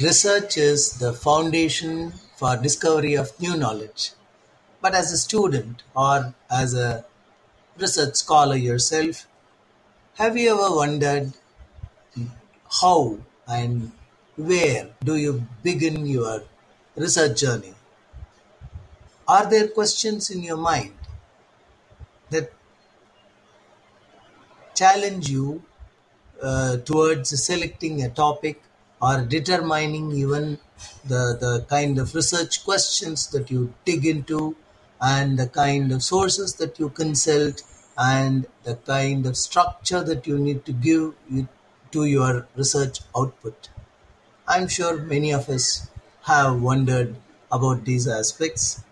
Research is the foundation for discovery of new knowledge. But as a student or as a research scholar yourself, have you ever wondered how and where do you begin your research journey? Are there questions in your mind that challenge you uh, towards selecting a topic or determining even the, the kind of research questions that you dig into and the kind of sources that you consult and the kind of structure that you need to give to your research output. I'm sure many of us have wondered about these aspects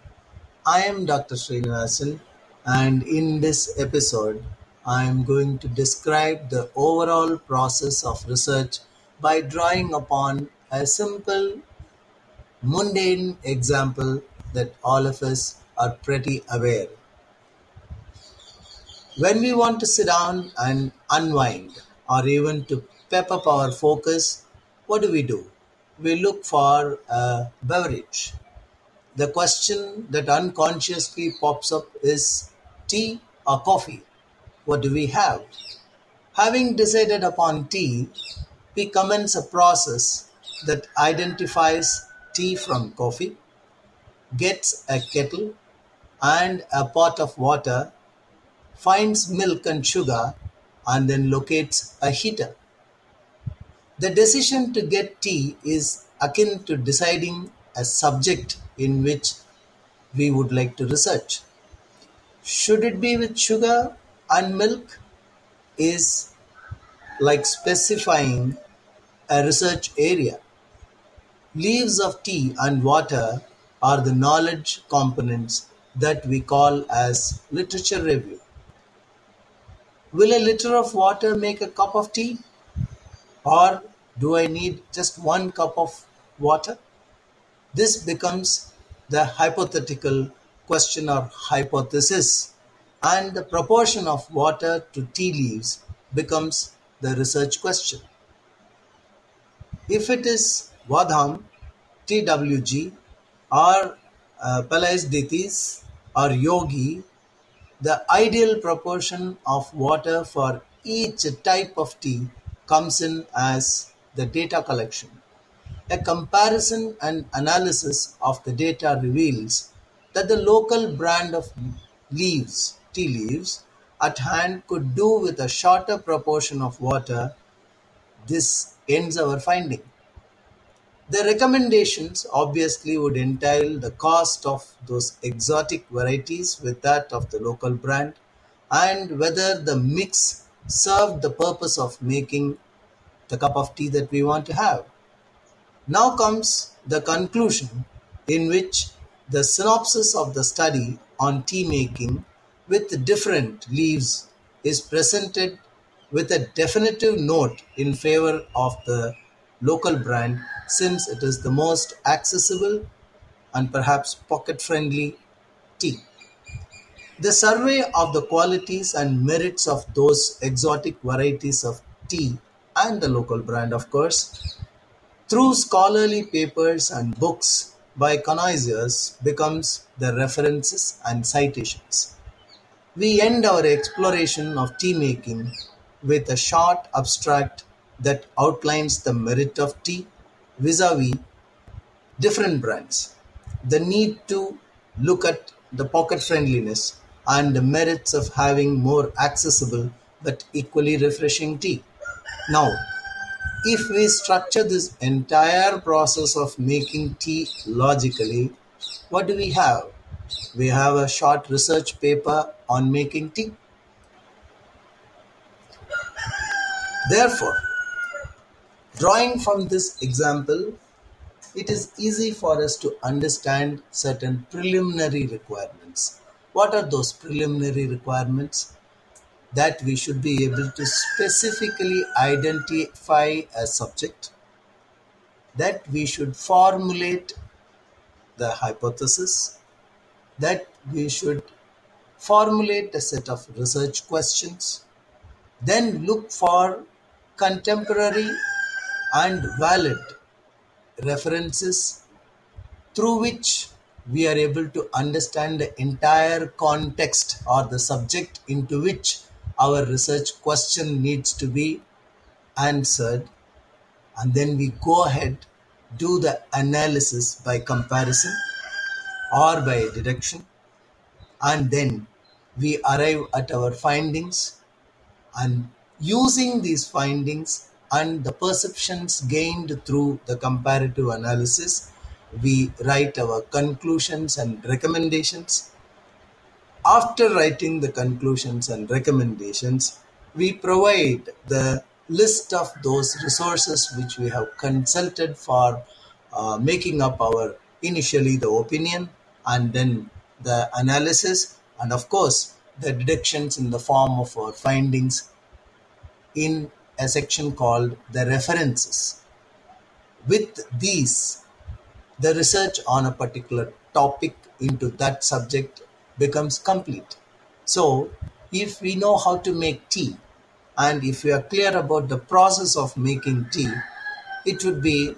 I am Doctor Srinivasan, and in this episode, I am going to describe the overall process of research by drawing upon a simple, mundane example that all of us are pretty aware. When we want to sit down and unwind, or even to pep up our focus, what do we do? We look for a beverage. The question that unconsciously pops up is tea or coffee? What do we have? Having decided upon tea, we commence a process that identifies tea from coffee, gets a kettle and a pot of water, finds milk and sugar, and then locates a heater. The decision to get tea is akin to deciding a subject in which we would like to research. Should it be with sugar and milk? Is like specifying a research area. Leaves of tea and water are the knowledge components that we call as literature review. Will a liter of water make a cup of tea? Or do I need just one cup of water? This becomes the hypothetical question or hypothesis, and the proportion of water to tea leaves becomes the research question. If it is Vahdam, TWG, or uh, Palais des Thés or Yogi, the ideal proportion of water for each type of tea comes in as the data collection. A comparison and analysis of the data reveals that the local brand of leaves, tea leaves, at hand could do with a shorter proportion of water. This ends our finding. The recommendations obviously would entail the cost of those exotic varieties with that of the local brand and whether the mix served the purpose of making the cup of tea that we want to have. Now comes the conclusion, in which the synopsis of the study on tea making with different leaves is presented with a definitive note in favor of the local brand since it is the most accessible and perhaps pocket friendly tea. The survey of the qualities and merits of those exotic varieties of tea and the local brand, of course, through scholarly papers and books by connoisseurs becomes the references and citations. We end our exploration of tea making with a short abstract that outlines the merit of tea vis-a-vis different brands, the need to look at the pocket friendliness and the merits of having more accessible but equally refreshing tea. Now, if we structure this entire process of making tea logically, what do we have? We have a short research paper on making tea. Therefore, drawing from this example, it is easy for us to understand certain preliminary requirements. What are those preliminary requirements? That we should be able to specifically identify a subject, that we should formulate the hypothesis, that we should formulate a set of research questions, then look for contemporary and valid references through which we are able to understand the entire context or the subject into which our research question needs to be answered and then we go ahead do the analysis by comparison or by deduction and then we arrive at our findings and using these findings and the perceptions gained through the comparative analysis we write our conclusions and recommendations. After writing the conclusions and recommendations we provide the list of those resources which we have consulted for uh, making up our initially the opinion and then the analysis and of course the deductions in the form of our findings in a section called the references. With these, the research on a particular topic into that subject becomes complete. So, if we know how to make tea and if we are clear about the process of making tea, it would be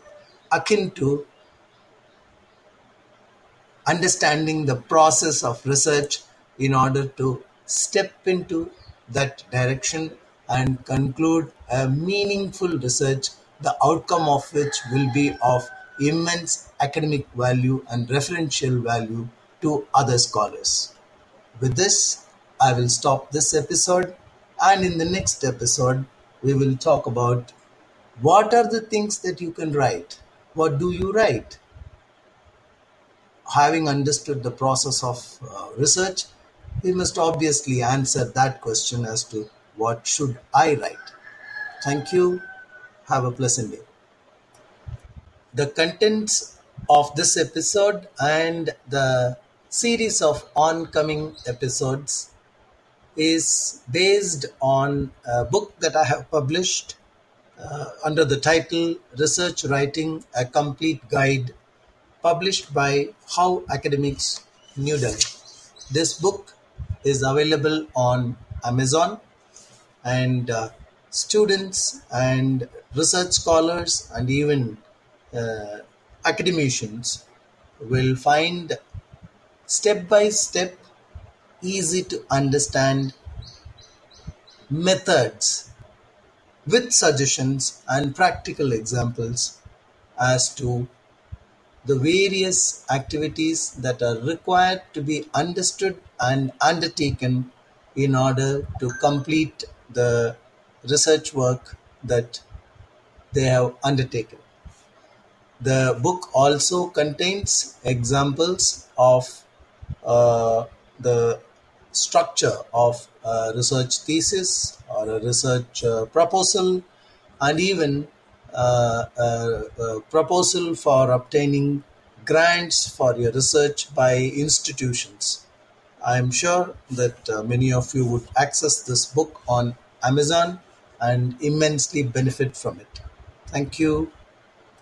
akin to understanding the process of research in order to step into that direction and conclude a meaningful research, the outcome of which will be of immense academic value and referential value to other scholars. With this, I will stop this episode, and in the next episode, we will talk about what are the things that you can write? What do you write? Having understood the process of uh, research, we must obviously answer that question as to what should I write. Thank you. Have a pleasant day. The contents of this episode and the series of oncoming episodes is based on a book that I have published uh, under the title Research Writing A Complete Guide, published by How Academics New Delhi. This book is available on Amazon. And uh, students and research scholars and even uh, academicians will find step by step easy to understand methods with suggestions and practical examples as to the various activities that are required to be understood and undertaken in order to complete the research work that they have undertaken. The book also contains examples of uh, the structure of a research thesis or a research uh, proposal and even a proposal for obtaining grants for your research by institutions. I am sure that uh, many of you would access this book on Amazon and immensely benefit from it. Thank you.